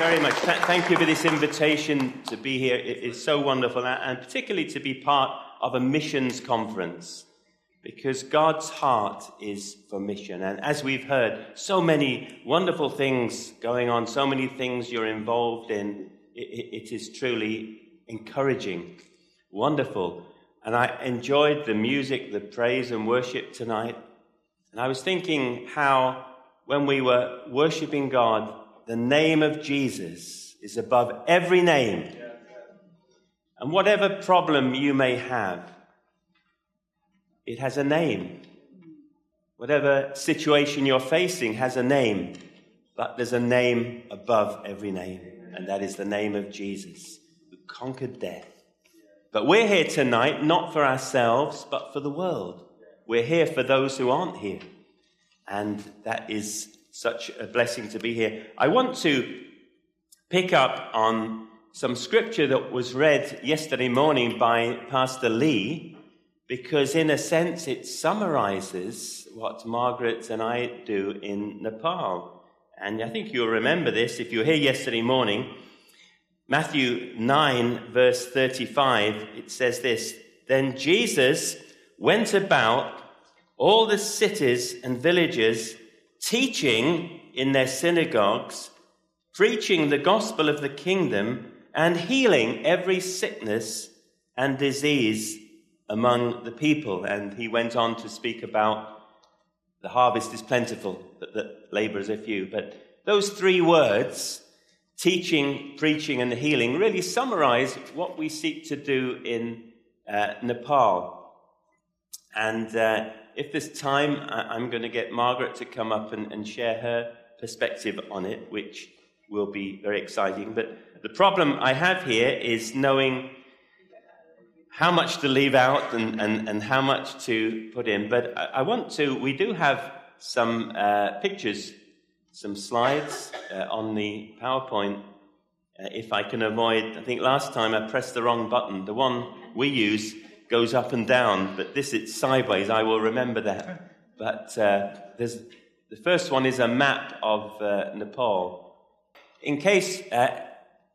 very much. Th- thank you for this invitation to be here. It is so wonderful, and particularly to be part of a missions conference, because God's heart is for mission. And as we've heard, so many wonderful things going on, so many things you're involved in. it, it is truly encouraging, wonderful. And I enjoyed the music, the praise and worship tonight. And I was thinking how, when we were worshiping God, the name of Jesus is above every name. And whatever problem you may have, it has a name. Whatever situation you're facing has a name, but there's a name above every name, and that is the name of Jesus, who conquered death. But we're here tonight not for ourselves, but for the world. We're here for those who aren't here. And that is such a blessing to be here. I want to pick up on some scripture that was read yesterday morning by Pastor Lee, because in a sense it summarizes what Margaret and I do in Nepal. And I think you'll remember this if you were here yesterday morning. Matthew 9, verse 35, it says this Then Jesus went about all the cities and villages teaching in their synagogues, preaching the gospel of the kingdom, and healing every sickness and disease among the people. And he went on to speak about the harvest is plentiful, but the laborers are few. But those three words, teaching, preaching, and healing, really summarize what we seek to do in uh, Nepal. And uh, if there's time, I'm going to get Margaret to come up and, and share her perspective on it, which will be very exciting. But the problem I have here is knowing how much to leave out and, and, and how much to put in. But I, I want to, we do have some uh, pictures, some slides uh, on the PowerPoint. Uh, if I can avoid, I think last time I pressed the wrong button. The one we use goes up and down, but this it's sideways. I will remember that. But uh, there's, the first one is a map of uh, Nepal. In case uh,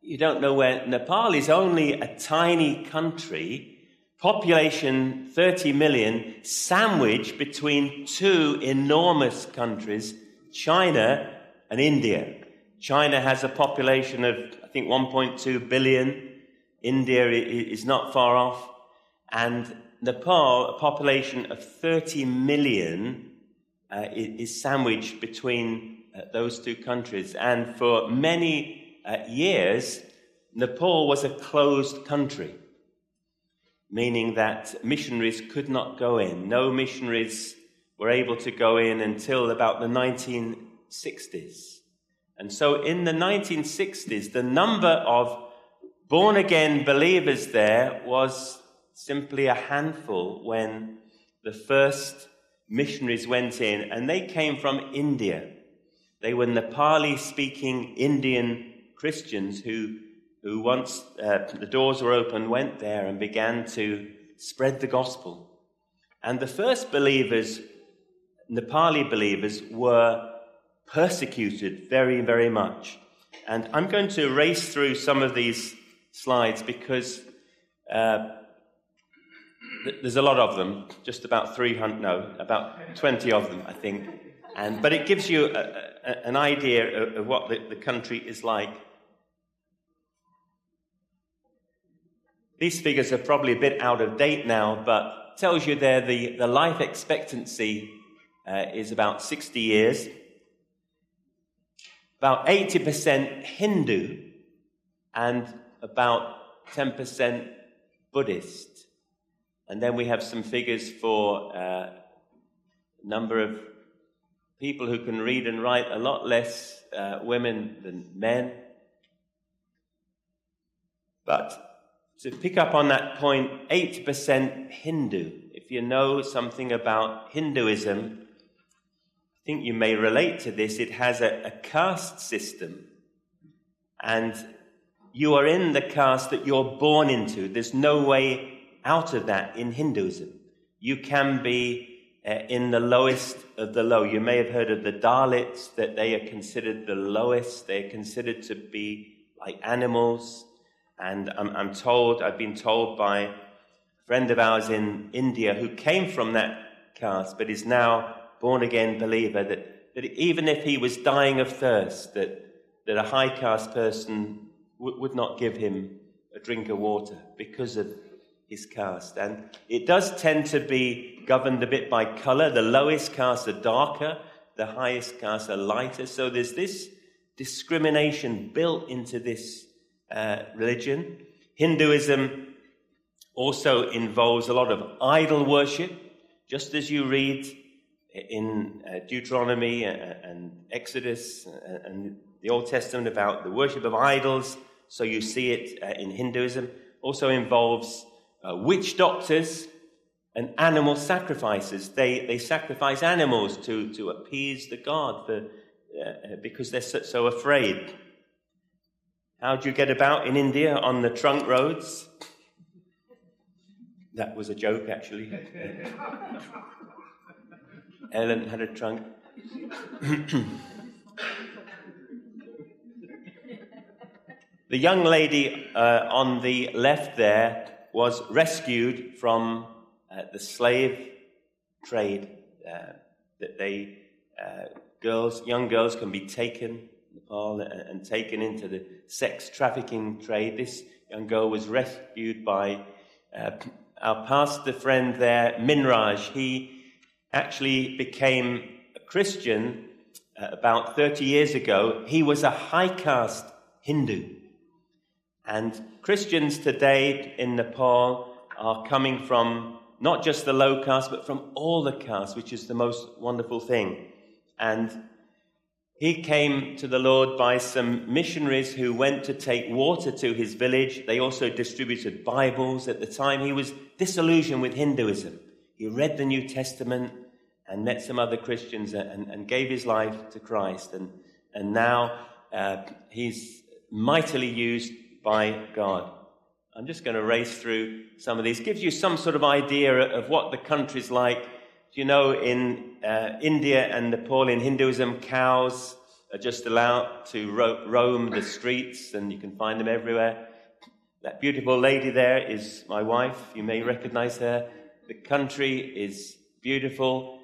you don't know where Nepal is, only a tiny country, population 30 million, sandwiched between two enormous countries, China and India. China has a population of, I think, 1.2 billion. India is not far off. And Nepal, a population of 30 million, uh, is sandwiched between uh, those two countries. And for many uh, years, Nepal was a closed country, meaning that missionaries could not go in. No missionaries were able to go in until about the 1960s. And so in the 1960s, the number of born again believers there was simply a handful when the first missionaries went in, and they came from India. They were Nepali speaking Indian Christians who, who once uh, the doors were open, went there and began to spread the gospel. And the first believers, Nepali believers, were persecuted very, very much. And I'm going to race through some of these slides because uh, there's a lot of them, just about 300, no, about 20 of them, I think. And, but it gives you a, a, an idea of, of what the, the country is like. These figures are probably a bit out of date now, but tells you there the, the life expectancy uh, is about 60 years. About 80% Hindu and about 10% Buddhist. And then we have some figures for uh, number of people who can read and write, a lot less uh, women than men. But to pick up on that point, 8% Hindu. If you know something about Hinduism, I think you may relate to this. It has a, a caste system. And you are in the caste that you're born into. There's no way out of that in Hinduism. You can be uh, in the lowest of the low. You may have heard of the Dalits, that they are considered the lowest. They are considered to be like animals. And I'm, I'm told, I've been told by a friend of ours in India who came from that caste, but is now born again believer, that, that even if he was dying of thirst, that, that a high caste person w- would not give him a drink of water because of his caste. And it does tend to be governed a bit by color. The lowest caste are darker, the highest caste are lighter. So there's this discrimination built into this uh, religion. Hinduism also involves a lot of idol worship, just as you read in uh, Deuteronomy and Exodus and the Old Testament about the worship of idols. So you see it uh, in Hinduism. Also involves uh, witch doctors and animal sacrifices. They, they sacrifice animals to, to appease the god for, uh, because they're so, so afraid. How do you get about in India on the trunk roads? That was a joke, actually. Ellen had a trunk. the young lady uh, on the left there was rescued from uh, the slave trade. Uh, that they, uh, girls, young girls, can be taken Nepal and, taken into the sex trafficking trade. This young girl was rescued by uh, our pastor friend there, Minraj. He actually became a Christian uh, about 30 years ago. He was a high caste Hindu. And Christians today in Nepal are coming from not just the low caste, but from all the castes, which is the most wonderful thing. And he came to the Lord by some missionaries who went to take water to his village. They also distributed Bibles. At the time, he was disillusioned with Hinduism. He read the New Testament and met some other Christians and, and gave his life to Christ. And, and now uh, he's mightily used by God. I'm just going to race through some of these. Gives you some sort of idea of what the country's like. You know, in uh, India and Nepal, in Hinduism, cows are just allowed to ro- roam the streets, and you can find them everywhere. That beautiful lady there is my wife. You may recognize her. The country is beautiful.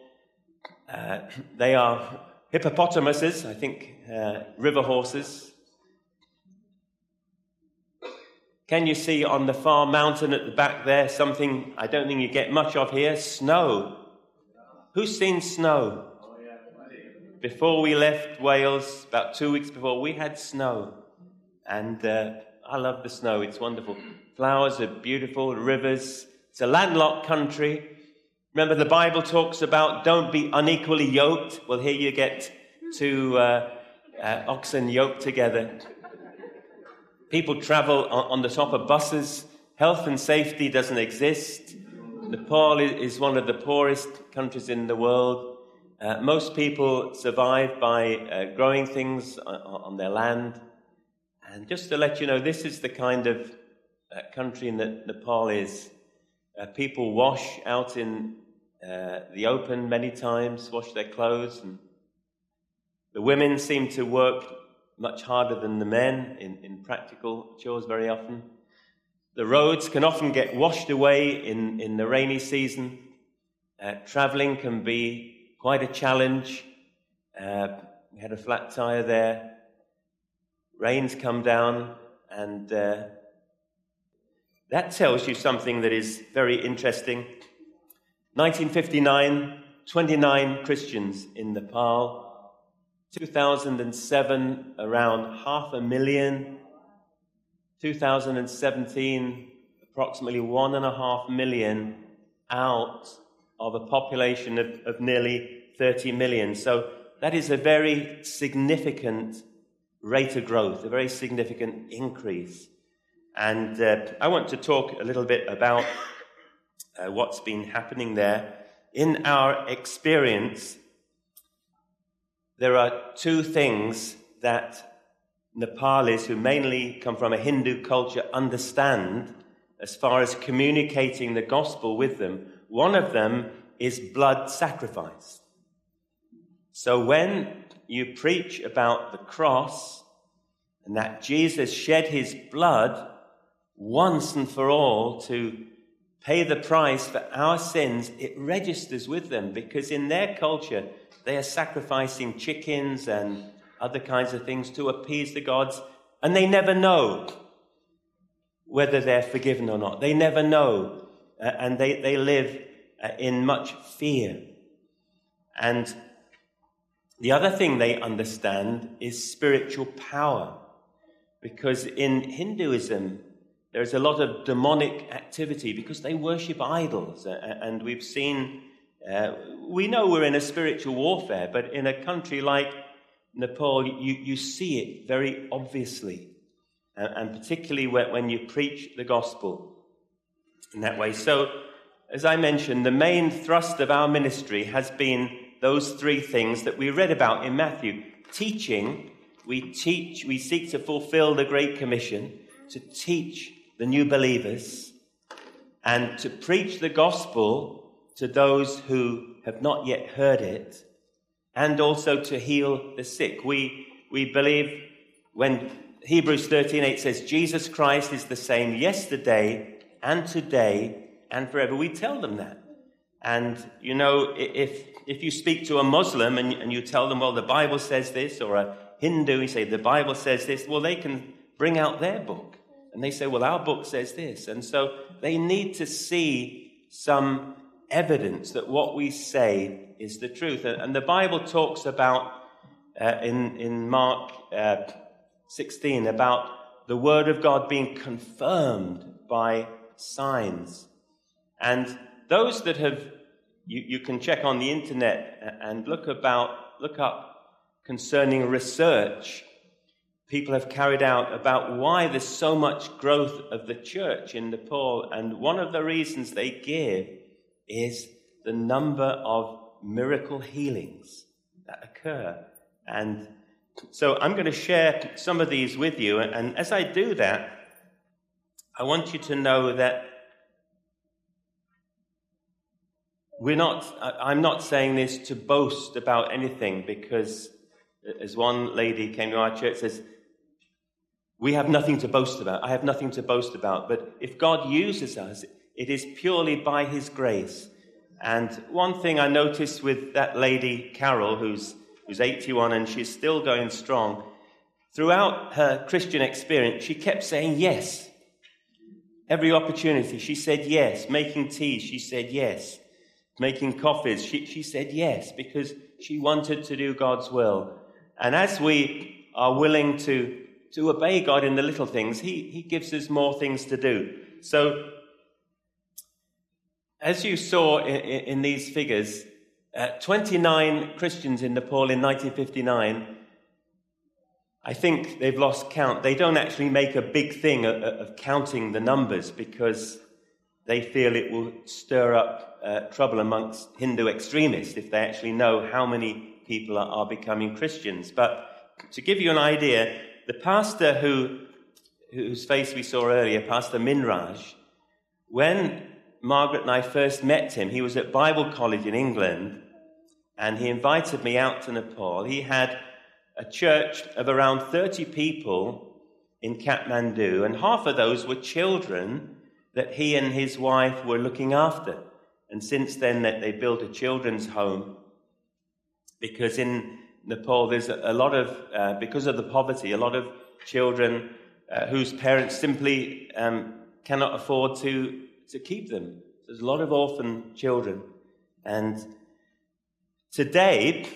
Uh, they are hippopotamuses, I think, uh, river horses. Can you see on the far mountain at the back there something I don't think you get much of here? Snow. Who's seen snow? Before we left Wales, about two weeks before, we had snow. And uh, I love the snow. It's wonderful. Flowers are beautiful, rivers. It's a landlocked country. Remember, the Bible talks about don't be unequally yoked. Well, here you get two uh, uh, oxen yoked together. People travel on the top of buses. Health and safety doesn't exist. Nepal is one of the poorest countries in the world. Uh, most people survive by uh, growing things on, their land. And just to let you know, this is the kind of uh, country that Nepal is. Uh, people wash out in uh, the open many times, wash their clothes. And the women seem to work much harder than the men in, in practical chores very often. The roads can often get washed away in, in the rainy season. Uh, traveling can be quite a challenge. Uh, we had a flat tire there. Rains come down, and uh, that tells you something that is very interesting. 1959, 29 Christians in Nepal 2007, around half a million. 2017, approximately one and a half million out of a population of, of nearly 30 million. So that is a very significant rate of growth, a very significant increase. And uh, I want to talk a little bit about uh, what's been happening there. In our experience, there are two things that Nepalis, who mainly come from a Hindu culture, understand as far as communicating the gospel with them. One of them is blood sacrifice. So when you preach about the cross and that Jesus shed his blood once and for all to pay the price for our sins, it registers with them because in their culture, they are sacrificing chickens and other kinds of things to appease the gods, and they never know whether they're forgiven or not. They never know, uh, and they, they live uh, in much fear. And the other thing they understand is spiritual power, because in Hinduism, there's a lot of demonic activity because they worship idols. And we've seen, uh, we know we're in a spiritual warfare, but in a country like Nepal, you, you see it very obviously. And, particularly when you preach the gospel in that way. So, as I mentioned, the main thrust of our ministry has been those three things that we read about in Matthew teaching. We teach, we seek to fulfill the Great Commission to teach the new believers, and to preach the gospel to those who have not yet heard it, and also to heal the sick. We, we believe when Hebrews 13:8 says Jesus Christ is the same yesterday and today and forever. We tell them that. And you know, if if you speak to a Muslim and, and you tell them, well, the Bible says this, or a Hindu, you say the Bible says this, well, they can bring out their book. And they say, well, our book says this. And so they need to see some evidence that what we say is the truth. And the Bible talks about, uh, in, in Mark uh, 16, about the Word of God being confirmed by signs. And those that have, you, you can check on the internet and look about, look up concerning research people have carried out about why there's so much growth of the church in Nepal. And one of the reasons they give is the number of miracle healings that occur. And so I'm going to share some of these with you. And as I do that, I want you to know that we're not, I'm not saying this to boast about anything because as one lady came to our church says, we have nothing to boast about. I have nothing to boast about. But if God uses us, it is purely by His grace. And one thing I noticed with that lady, Carol, who's, who's 81 and she's still going strong, throughout her Christian experience, she kept saying yes. Every opportunity, she said yes. Making tea, she said yes. Making coffees, she, she said yes because she wanted to do God's will. And as we are willing to to obey God in the little things, He, he gives us more things to do. So, as you saw in, in these figures, uh, 29 Christians in Nepal in 1959, I think they've lost count. They don't actually make a big thing of, of counting the numbers because they feel it will stir up uh, trouble amongst Hindu extremists if they actually know how many people are, are becoming Christians. But to give you an idea, the pastor who, whose face we saw earlier, Pastor Minraj, when Margaret and I first met him, he was at Bible College in England, and he invited me out to Nepal. He had a church of around 30 people in Kathmandu, and half of those were children that he and his wife were looking after. And since then, they built a children's home because in Nepal, there's a, lot of, uh, because of the poverty, a lot of children uh, whose parents simply um, cannot afford to, to keep them. There's a lot of orphan children. And today,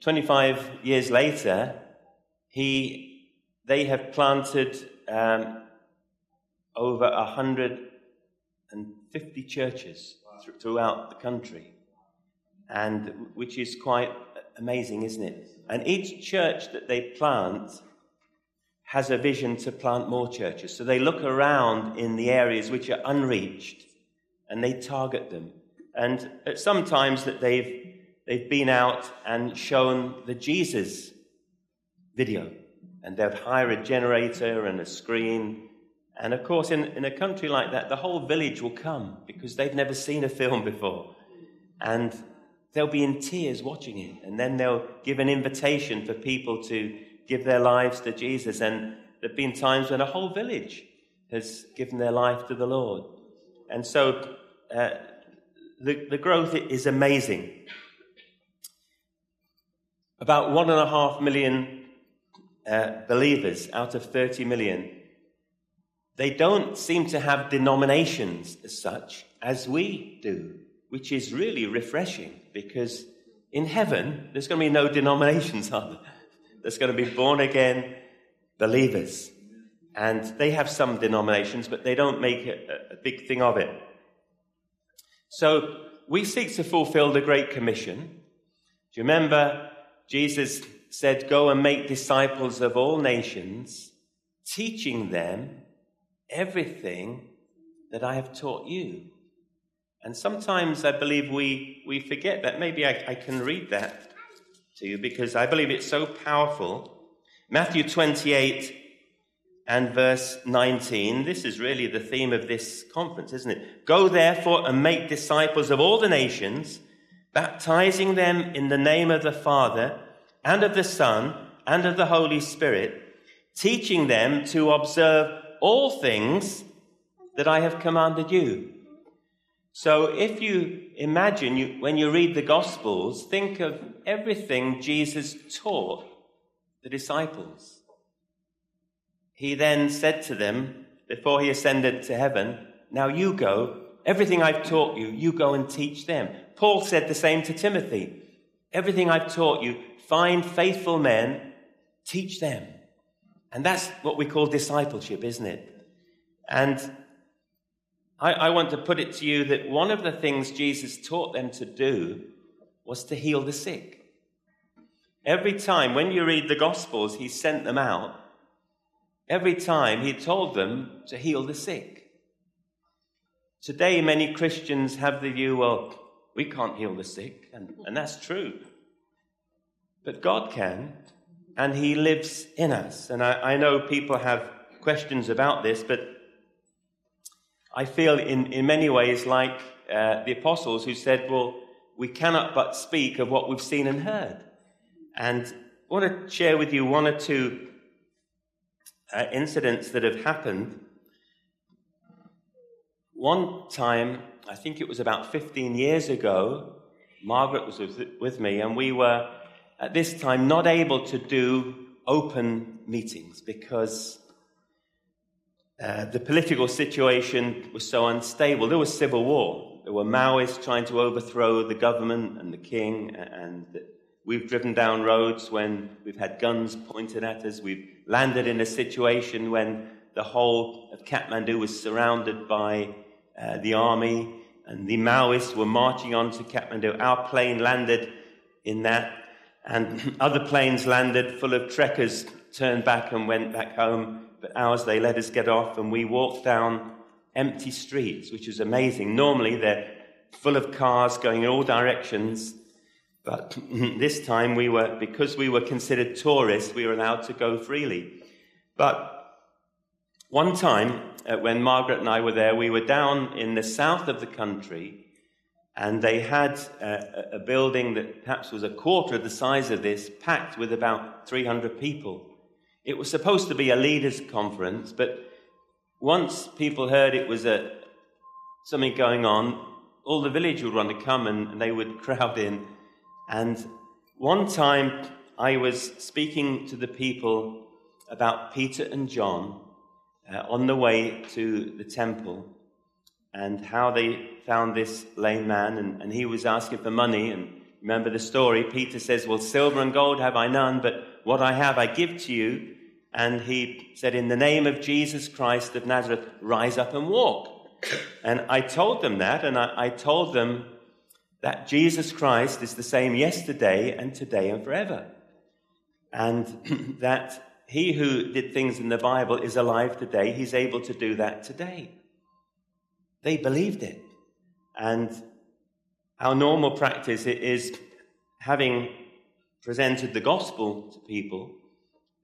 25 years later, he, they have planted um, over 150 churches th- throughout the country, and which is quite amazing, isn't it? And each church that they plant has a vision to plant more churches. So they look around in the areas which are unreached and they target them. And at some times that they've, they've been out and shown the Jesus video. And they'd hire a generator and a screen. And of course, in, in a country like that, the whole village will come because they've never seen a film before. and they'll be in tears watching it. And then they'll give an invitation for people to give their lives to Jesus. And there have been times when a whole village has given their life to the Lord. And so uh, the, the growth is amazing. About one and a half million uh, believers out of 30 million. They don't seem to have denominations as such as we do, which is really refreshing because in heaven, there's going to be no denominations, are there? There's going to be born again believers. And they have some denominations, but they don't make a, a big thing of it. So we seek to fulfill the Great Commission. Do you remember Jesus said, Go and make disciples of all nations, teaching them everything that I have taught you. And sometimes I believe we, we forget that. Maybe I, I can read that to you because I believe it's so powerful. Matthew 28 and verse 19. This is really the theme of this conference, isn't it? Go therefore and make disciples of all the nations, baptizing them in the name of the Father and of the Son and of the Holy Spirit, teaching them to observe all things that I have commanded you. So if you imagine you, when you read the Gospels, think of everything Jesus taught the disciples. He then said to them, before he ascended to heaven, Now you go, everything I've taught you, you go and teach them. Paul said the same to Timothy. Everything I've taught you, find faithful men, teach them. And that's what we call discipleship, isn't it? And I, I, want to put it to you that one of the things Jesus taught them to do was to heal the sick. Every time, when you read the Gospels, he sent them out Every time he told them to heal the sick. Today, many Christians have the view, well, we can't heal the sick, and, and that's true. But God can, and he lives in us. And I, I know people have questions about this, but I feel in, in many ways like uh, the apostles who said, well, we cannot but speak of what we've seen and heard. And I want to share with you one or two uh, incidents that have happened. One time, I think it was about 15 years ago, Margaret was with, with me, and we were at this time not able to do open meetings because uh, the political situation was so unstable. There was civil war. There were Maoists trying to overthrow the government and the king, and we've driven down roads when we've had guns pointed at us. We've landed in a situation when the whole of Kathmandu was surrounded by uh, the army and the Maoists were marching on to Kathmandu. Our plane landed in that, and other planes landed full of trekkers, turned back and went back home. But ours, they let us get off, and we walked down empty streets, which was amazing. Normally, they're full of cars going in all directions. But this time we were, because we were considered tourists, we were allowed to go freely. But one time, uh, when Margaret and I were there, we were down in the south of the country, and they had uh, a building that perhaps was a quarter of the size of this, packed with about 300 people. It was supposed to be a leaders' conference, but once people heard it was a, something going on, all the village would want to come and, and they would crowd in and one time I was speaking to the people about Peter and John uh, on the way to the temple and how they found this lame man, and, and he was asking for money. And remember the story Peter says, Well, silver and gold have I none, but what I have I give to you. And he said, In the name of Jesus Christ of Nazareth, rise up and walk. And I told them that, and I, I told them that Jesus Christ is the same yesterday and today and forever. And that he who did things in the Bible is alive today. He's able to do that today. They believed it. And our normal practice is having presented the gospel to people,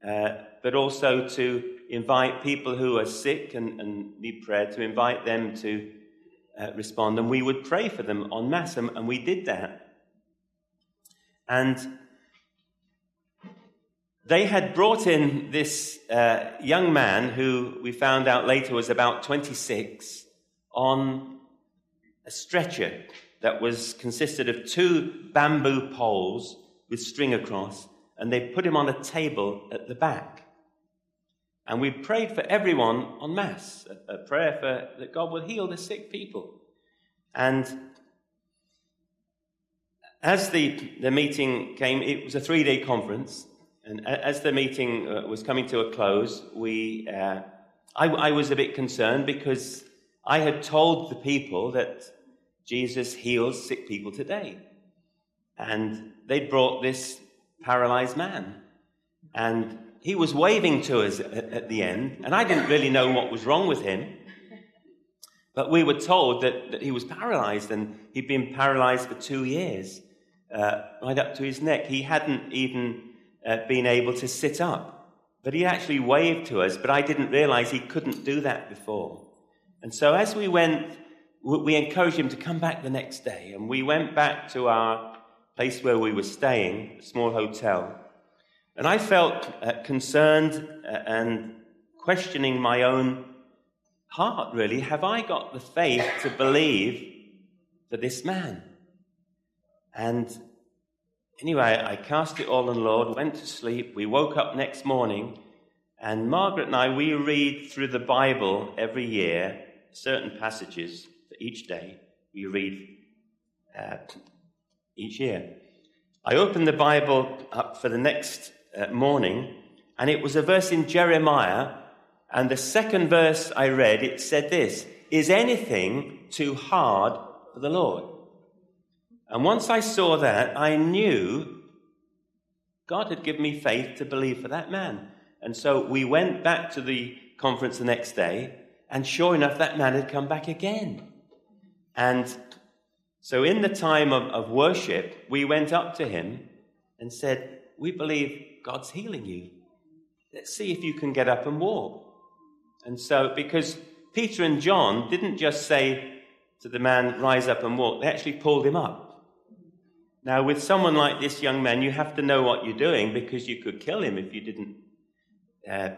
uh, but also to invite people who are sick and, and need prayer, to invite them to uh, respond, and we would pray for them en masse, and, and we did that. And they had brought in this uh, young man who we found out later was about 26 on a stretcher that was consisted of two bamboo poles with string across, and they put him on a table at the back. And we prayed for everyone en masse, a, prayer for that God would heal the sick people. And as the, the meeting came, it was a three day conference. And as the meeting uh, was coming to a close, we, uh, I, I was a bit concerned because I had told the people that Jesus heals sick people today. And they'd brought this paralyzed man. And he was waving to us at, at, the end, and I didn't really know what was wrong with him. But we were told that, that he was paralyzed, and he'd been paralyzed for two years, uh, right up to his neck. He hadn't even uh, been able to sit up. But he actually waved to us, but I didn't realize he couldn't do that before. And so as we went, we encouraged him to come back the next day, and we went back to our place where we were staying, a small hotel. And I felt uh, concerned uh, and questioning my own heart, really. Have I got the faith to believe for this man? And anyway, I cast it all on the Lord, went to sleep. We woke up next morning, and Margaret and I, we read through the Bible every year, certain passages for each day. We read uh, each year. I opened the Bible up for the next uh, morning, and it was a verse in Jeremiah. And the second verse I read, it said this Is anything too hard for the Lord? And once I saw that, I knew God had given me faith to believe for that man. And so we went back to the conference the next day, and sure enough, that man had come back again. And so in the time of, of worship, we went up to him and said, We believe God's healing you. Let's see if you can get up and walk. And so, because Peter and John didn't just say to the man, rise up and walk, they actually pulled him up. Now, with someone like this young man, you have to know what you're doing because you could kill him if you didn't uh,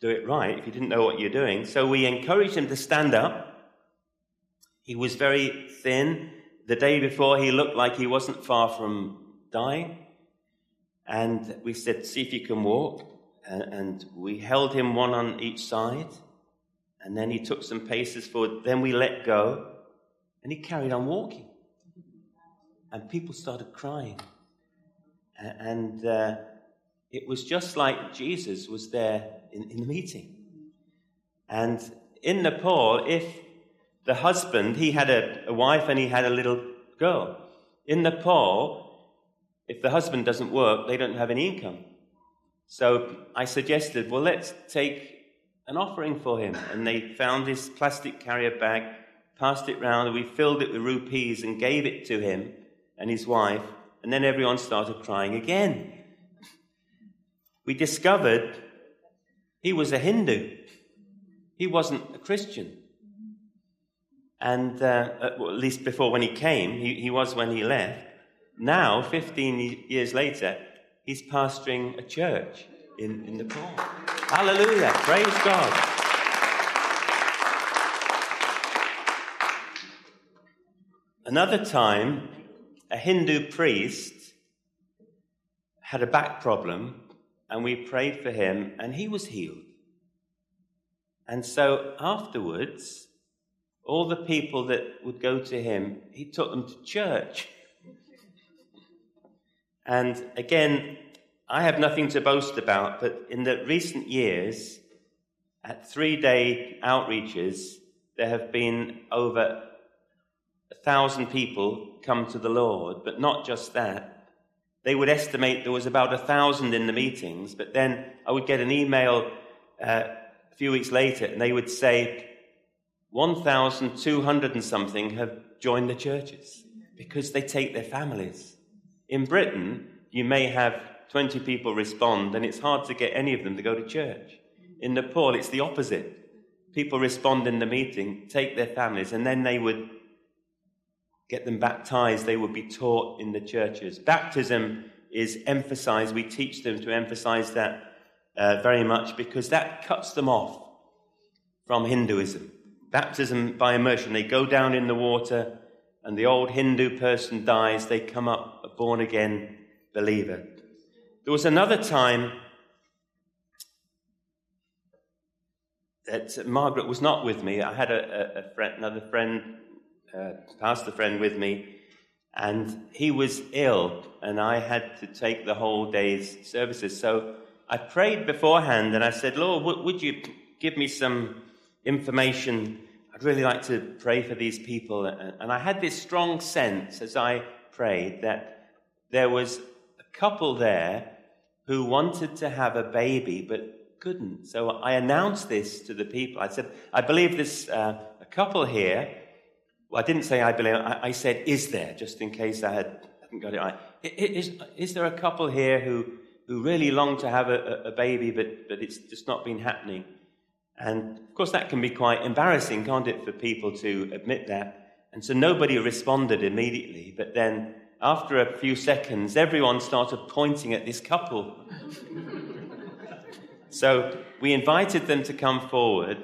do it right, if you didn't know what you're doing. So we encouraged him to stand up. He was very thin. The day before, he looked like he wasn't far from dying. And we said, See if you can walk. And we held him one on each side. And then he took some paces forward. Then we let go. And he carried on walking. And people started crying. And uh, it was just like Jesus was there in, in the meeting. And in Nepal, if the husband, he had a, a wife and he had a little girl. In Nepal, if the husband doesn't work, they don't have any income. So I suggested, well, let's take an offering for him. And they found this plastic carrier bag, passed it round, and we filled it with rupees and gave it to him and his wife. And then everyone started crying again. We discovered he was a Hindu. He wasn't a Christian. And uh, at least before when he came, he, he was when he left. Now, 15 years later, he's pastoring a church in, in Nepal. Hallelujah. Praise God. Another time, a Hindu priest had a back problem, and we prayed for him, and he was healed. And so afterwards, all the people that would go to him, he took them to church. And again, I have nothing to boast about, but in the recent years, at three day outreaches, there have been over a thousand people come to the Lord, but not just that. They would estimate there was about a thousand in the meetings, but then I would get an email uh, a few weeks later, and they would say 1,200 and something have joined the churches because they take their families. In Britain, you may have 20 people respond, and it's hard to get any of them to go to church. In Nepal, it's the opposite. people respond in the meeting, take their families, and then they would get them baptized. They would be taught in the churches. Baptism is emphasized. We teach them to emphasize that uh, very much because that cuts them off from Hinduism. Baptism by immersion. They go down in the water, and the old Hindu person dies. They come up a born again believer. There was another time that Margaret was not with me. I had a, a, a friend, another friend, uh, pastor friend with me, and he was ill, and I had to take the whole day's services. So I prayed beforehand, and I said, Lord, would you give me some information? I'd really like to pray for these people. And I had this strong sense as I prayed that there was a couple there who wanted to have a baby, but couldn't. So I announced this to the people. I said, I believe this uh, a couple here. Well, I didn't say I believe, I, I, said, is there, just in case I had, hadn't got it right. Is, is there a couple here who, who really long to have a, a baby, but, but it's just not been happening? And of course, that can be quite embarrassing, can't it, for people to admit that? And so nobody responded immediately, but then after a few seconds, everyone started pointing at this couple. So we invited them to come forward.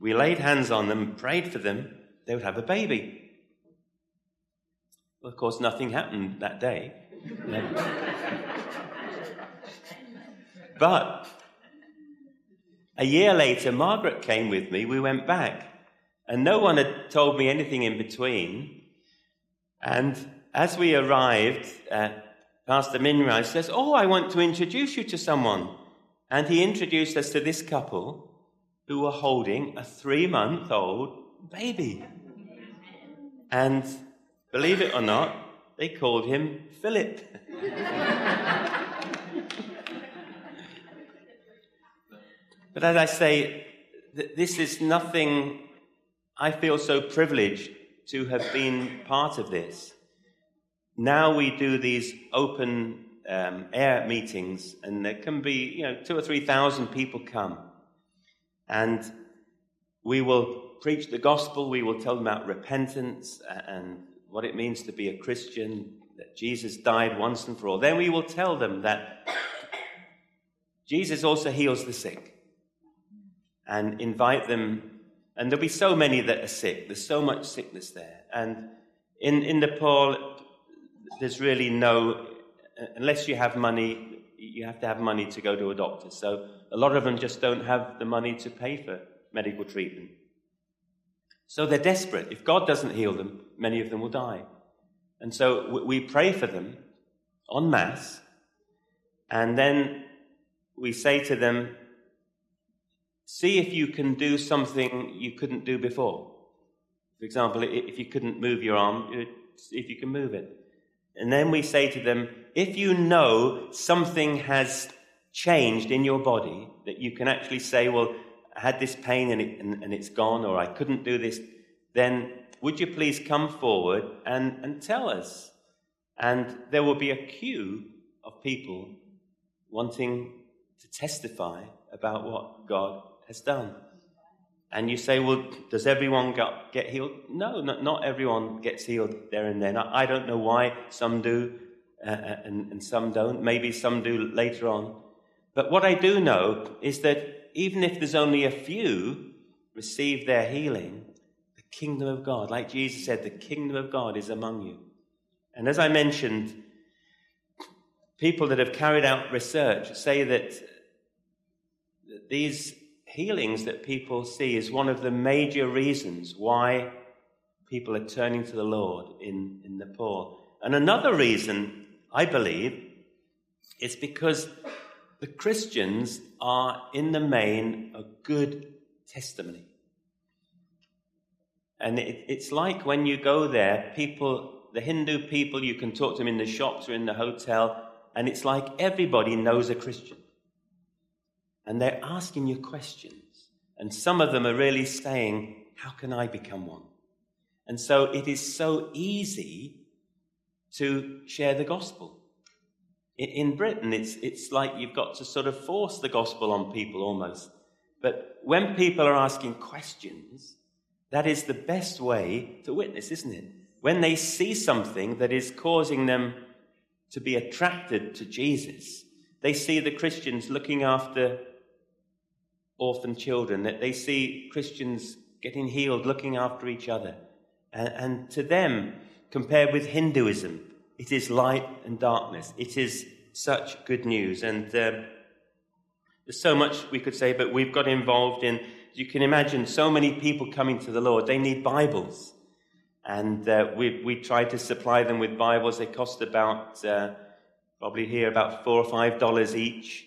We laid hands on them, prayed for them. They would have a baby. Well, of course, nothing happened that day. but a year later, Margaret came with me. We went back, and no one had told me anything in between. And as we arrived, uh, Pastor Minraj says, Oh, I want to introduce you to someone. And he introduced us to this couple who were holding a three month old baby. And believe it or not, they called him Philip. but as I say, this is nothing, I feel so privileged to have been part of this. Now we do these open um, air meetings, and there can be, you know, two or three thousand people come. And we will preach the gospel, we will tell them about repentance and what it means to be a Christian, that Jesus died once and for all. Then we will tell them that Jesus also heals the sick and invite them. And there'll be so many that are sick. There's so much sickness there. And in, in Nepal, there's really no unless you have money, you have to have money to go to a doctor. So a lot of them just don't have the money to pay for medical treatment. So they're desperate. If God doesn't heal them, many of them will die. And so we pray for them en masse, and then we say to them, see if you can do something you couldn't do before. For example, if you couldn't move your arm, see if you can move it. And then we say to them, if you know something has changed in your body, that you can actually say, well, I had this pain and, it, and, and it's gone, or I couldn't do this, then would you please come forward and, and tell us? And there will be a queue of people wanting to testify about what God has done. And you say, well, does everyone get, get healed? No, not, not, everyone gets healed there and then. I, don't know why some do uh, uh, and, and some don't. Maybe some do later on. But what I do know is that even if there's only a few receive their healing, the kingdom of God, like Jesus said, the kingdom of God is among you. And as I mentioned, people that have carried out research say that these healings that people see is one of the major reasons why people are turning to the Lord in, in Nepal. And another reason, I believe, is because the Christians are, in the main, a good testimony. And it, it's like when you go there, people, the Hindu people, you can talk to them in the shops or in the hotel, and it's like everybody knows a Christian and they're asking you questions. And some of them are really saying, How can I become one? And so it is so easy to share the gospel. In Britain, it's, it's like you've got to sort of force the gospel on people almost. But when people are asking questions, that is the best way to witness, isn't it? When they see something that is causing them to be attracted to Jesus, they see the Christians looking after orphan children, that they see Christians getting healed, looking after each other. And, and to them, compared with Hinduism, it is light and darkness. It is such good news. And um, there's so much we could say, but we've got involved in, you can imagine, so many people coming to the Lord. They need Bibles. And uh, we, we tried to supply them with Bibles. They cost about, uh, probably here, about four or five dollars each.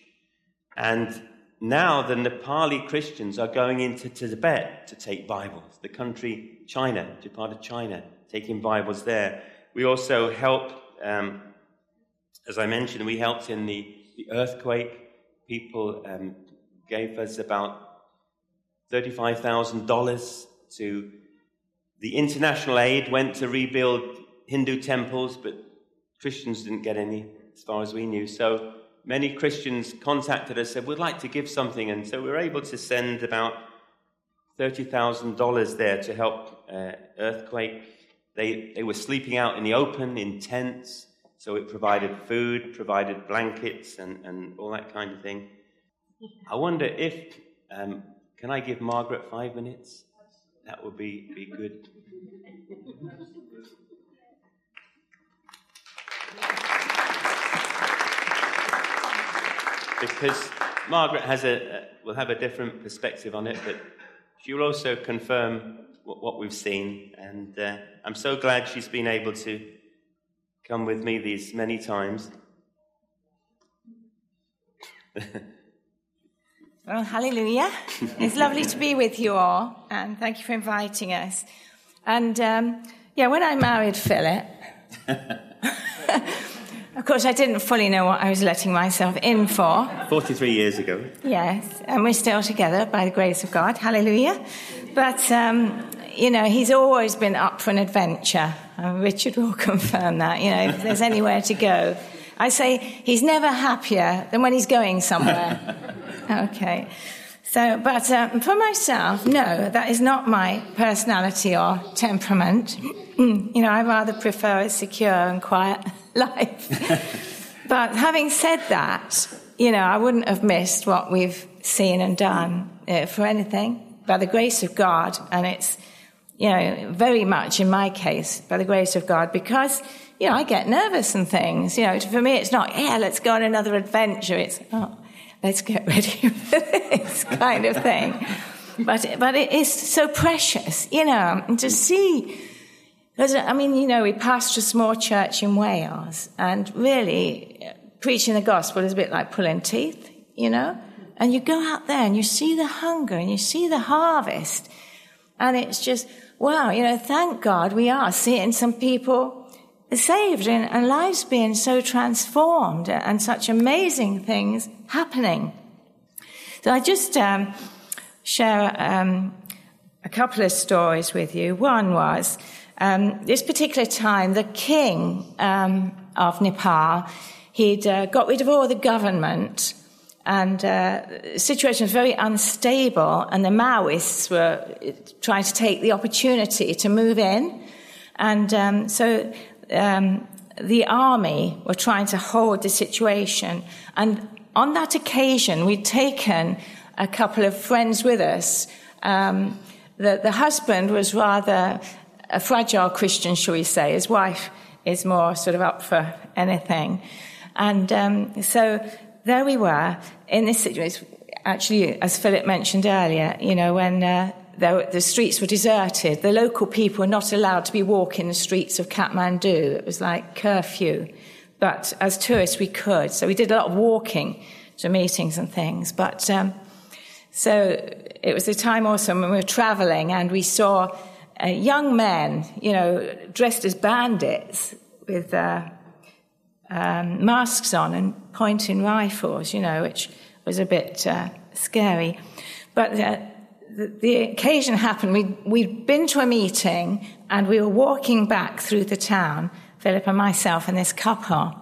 And now the Nepali Christians are going into Tibet to take Bibles. The country China, part of China, taking Bibles there. We also help, um, as I mentioned, we helped in the, the earthquake. People um, gave us about $35,000 to the international aid went to rebuild Hindu temples, but Christians didn't get any, as far as we knew. So many Christians contacted us, and said, We'd like to give something. And so we were able to send about $30,000 there to help uh, earthquake. They, they were sleeping out in the open in tents, so it provided food, provided blankets, and, and all that kind of thing. I wonder if, um, can I give Margaret five minutes? That would be, be good. Because Margaret has a, will have a different perspective on it, but she will also confirm what, what we've seen. And uh, I'm so glad she's been able to come with me these many times. well, hallelujah. it's lovely to be with you all, and thank you for inviting us. And um, yeah, when I married Philip, Of course, I didn't fully know what I was letting myself in for. 43 years ago. Yes, and we're still together by the grace of God. Hallelujah. But, um, you know, he's always been up for an adventure. And Richard will confirm that, you know, if there's anywhere to go. I say he's never happier than when he's going somewhere. okay. So, but um, for myself, no, that is not my personality or temperament. you know, I rather prefer a secure and quiet life. but having said that, you know, I wouldn't have missed what we've seen and done uh, for anything by the grace of God. And it's, you know, very much in my case by the grace of God because, you know, I get nervous and things. You know, for me, it's not, yeah, let's go on another adventure. It's, oh, let's get ready for this kind of thing. But, but it is so precious, you know, to see because, I mean, you know, we pastor a small church in Wales, and really, preaching the gospel is a bit like pulling teeth, you know? And you go out there and you see the hunger and you see the harvest. And it's just, wow, you know, thank God we are seeing some people saved and, and lives being so transformed and such amazing things happening. So I just um, share um, a couple of stories with you. One was, um, this particular time, the king um, of Nepal, he'd uh, got rid of all the government, and uh, the situation was very unstable, and the Maoists were trying to take the opportunity to move in. And um, so um, the army were trying to hold the situation. And on that occasion, we'd taken a couple of friends with us. Um, the, the husband was rather a fragile Christian, shall we say. His wife is more sort of up for anything. And um, so there we were in this situation. Actually, as Philip mentioned earlier, you know, when uh, the streets were deserted, the local people were not allowed to be walking the streets of Kathmandu. It was like curfew. But as tourists, we could. So we did a lot of walking to meetings and things. But um, so it was a time also when we were traveling and we saw uh, young men, you know, dressed as bandits with uh, um, masks on and pointing rifles, you know, which was a bit uh, scary. But uh, the, the, occasion happened. We'd, we'd been to a meeting and we were walking back through the town, Philip and myself and this couple.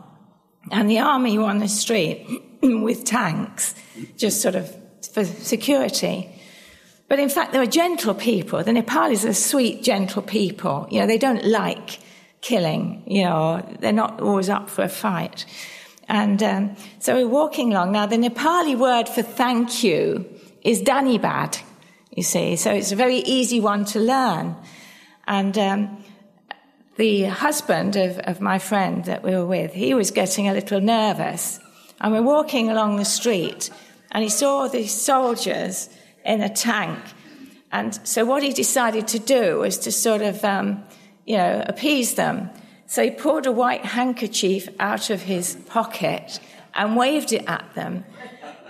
And the army were on the street with tanks, just sort of for security. But in fact, they were gentle people. The Nepalis are sweet, gentle people. You know, they don't like killing, you know, they're not always up for a fight. And um, so we're walking along. Now, the Nepali word for thank you is Danibad, you see. So it's a very easy one to learn. And um, the husband of, of my friend that we were with, he was getting a little nervous. And we're walking along the street, and he saw these soldiers in a tank. And so what he decided to do was to sort of, um, you know, appease them. So he pulled a white handkerchief out of his pocket and waved it at them,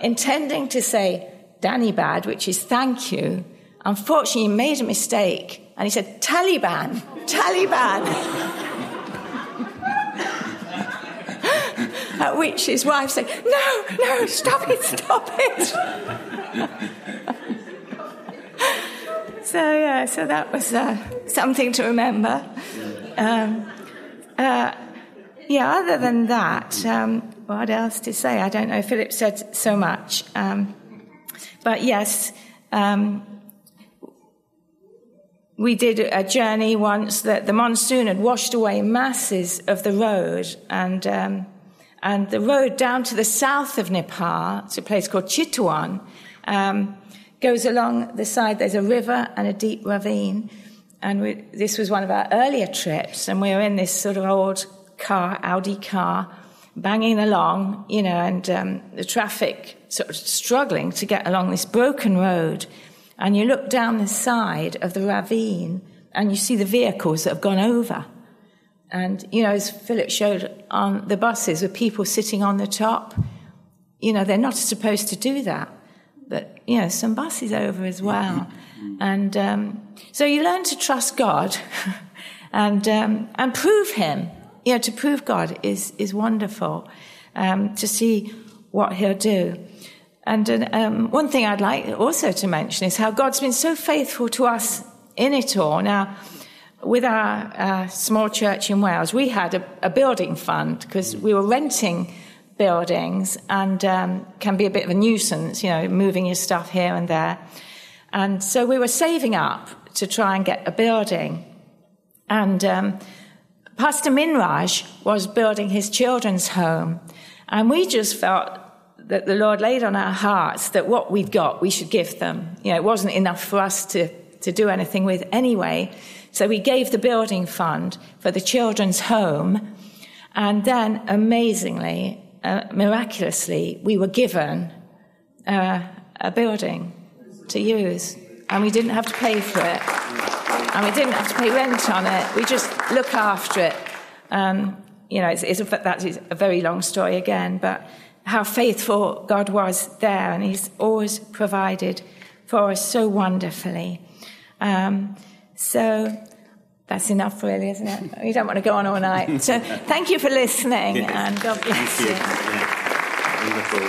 intending to say Danibad, which is thank you. Unfortunately, he made a mistake and he said, Taliban, Taliban. At which his wife said, No, no, stop it, stop it. so, yeah, so that was uh, something to remember. Um, uh, yeah, other than that, um, what else to say? I don't know. Philip said so much. Um, but yes, um, we did a journey once that the monsoon had washed away masses of the road and um, and the road down to the south of Nepal, it's a place called Chitwan, um, goes along the side. There's a river and a deep ravine. And we, this was one of our earlier trips, and we were in this sort of old car, Audi car, banging along, you know, and um, the traffic sort of struggling to get along this broken road and you look down the side of the ravine and you see the vehicles that have gone over. And, you know, as Philip showed on the buses with people sitting on the top, you know, they're not supposed to do that. But, you know, some buses over as well. And um, so you learn to trust God and, um, and prove Him. You know, to prove God is, is wonderful um, to see what He'll do. And um, one thing I'd like also to mention is how God's been so faithful to us in it all. Now, with our uh, small church in Wales, we had a, a building fund because we were renting buildings and um, can be a bit of a nuisance, you know, moving your stuff here and there. And so we were saving up to try and get a building. And um, Pastor Minraj was building his children's home. And we just felt that the Lord laid on our hearts that what we'd got, we should give them. You know, it wasn't enough for us to, to do anything with anyway. So we gave the building fund for the children's home. And then, amazingly, uh, miraculously, we were given uh, a building to use. And we didn't have to pay for it. And we didn't have to pay rent on it. We just look after it. Um, you know, it's, it's a, that is a very long story again, but how faithful God was there, and He's always provided for us so wonderfully. Um, so that's enough, really, isn't it? We don't want to go on all night. So thank you for listening, yes. and God bless you. you. Yeah. Wonderful.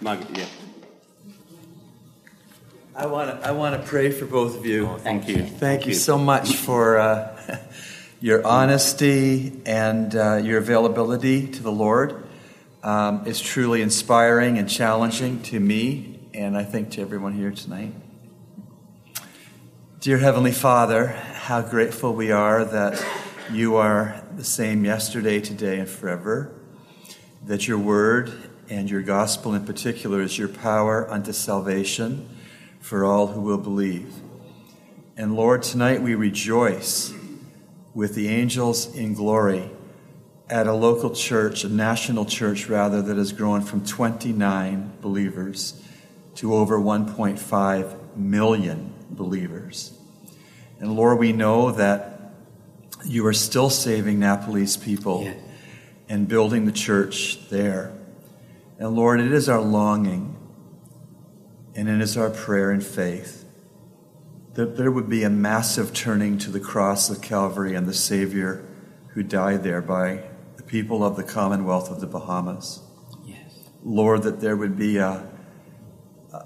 Margaret, yeah. I want to I want to pray for both of you. Oh, thank you. Thank, thank you, you so much for. Uh, your honesty and uh, your availability to the Lord um, is truly inspiring and challenging to me, and I think to everyone here tonight. Dear Heavenly Father, how grateful we are that you are the same yesterday, today, and forever, that your word and your gospel in particular is your power unto salvation for all who will believe. And Lord, tonight we rejoice with the angels in glory at a local church, a national church rather, that has grown from 29 believers to over 1.5 million believers. And Lord, we know that you are still saving Nepalese people yeah. and building the church there. And Lord, it is our longing and it is our prayer and faith that there would be a massive turning to the cross of Calvary and the Savior who died there by the people of the Commonwealth of the Bahamas. Yes. Lord, that there would be a,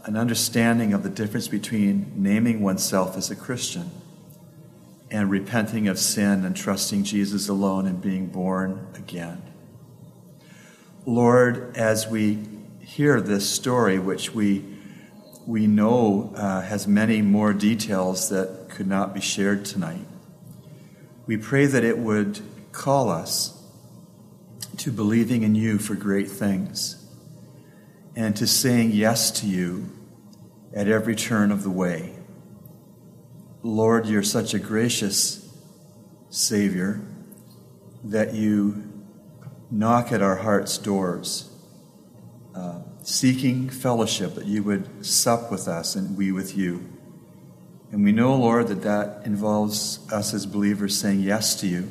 an understanding of the difference between naming oneself as a Christian and repenting of sin and trusting Jesus alone and being born again. Lord, as we hear this story, which we, we know uh, has many more details that could not be shared tonight. We pray that it would call us to believing in you for great things and to saying yes to you at every turn of the way. Lord, you're such a gracious Savior that you knock at our heart's doors, uh, seeking fellowship, that you would sup with us and we with you. And we know, Lord, that that involves us as believers saying yes to you.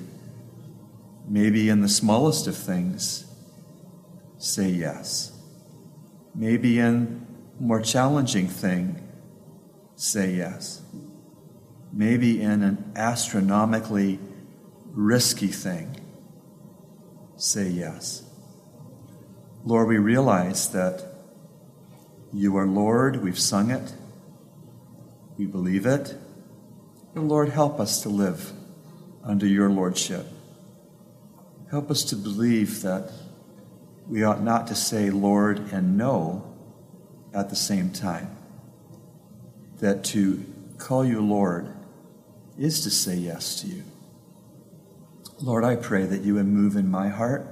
Maybe in the smallest of things, say yes. Maybe in a more challenging thing, say yes. Maybe in an astronomically risky thing, say yes. Lord, we realize that you are Lord. We've sung it. We believe it. And Lord, help us to live under your Lordship. Help us to believe that we ought not to say Lord and no at the same time. That to call you Lord is to say yes to you. Lord, I pray that you would move in my heart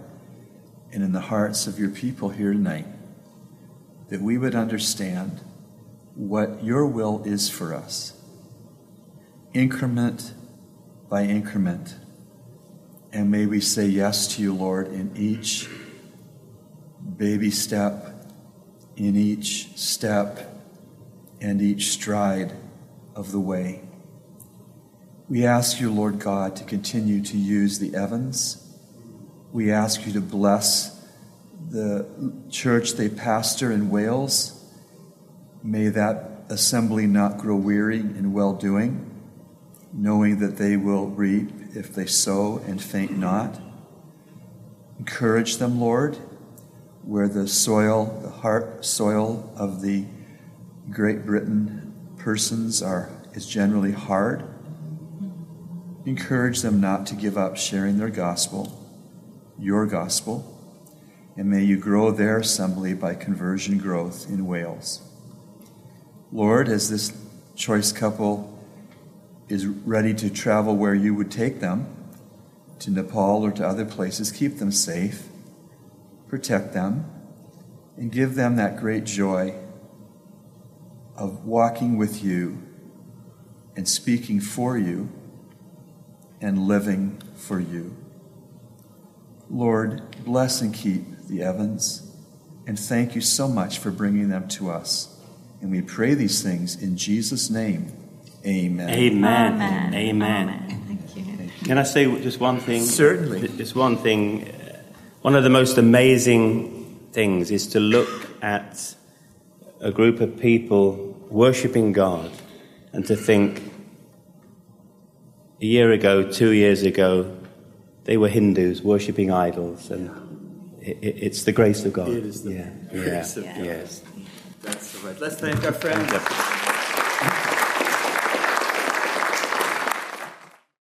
and in the hearts of your people here tonight, that we would understand what your will is for us, increment by increment. And may we say yes to you, Lord, in each baby step, in each step, and each stride of the way. We ask you, Lord God, to continue to use the Evans. We ask you to bless the church they pastor in Wales. May that assembly not grow weary in well doing, knowing that they will reap if they sow and faint not. Encourage them, Lord, where the soil, the heart soil of the Great Britain persons are is generally hard. Encourage them not to give up sharing their gospel, your gospel, and may you grow their assembly by conversion growth in Wales. Lord, as this choice couple is ready to travel where you would take them, to Nepal or to other places, keep them safe, protect them, and give them that great joy of walking with you and speaking for you and living for you. Lord, bless and keep the Evans, and thank you so much for bringing them to us. And we pray these things in Jesus' name. Amen. Amen. Amen. Amen. Amen. Thank you. Can I say just one thing? Certainly. Just one thing. One of the most amazing things is to look at a group of people worshipping God and to think a year ago, two years ago, they were Hindus worshipping idols, and it, it, it's the grace of God. It is the yeah, grace yeah, of God. yes. That's right. Let's thank our friend.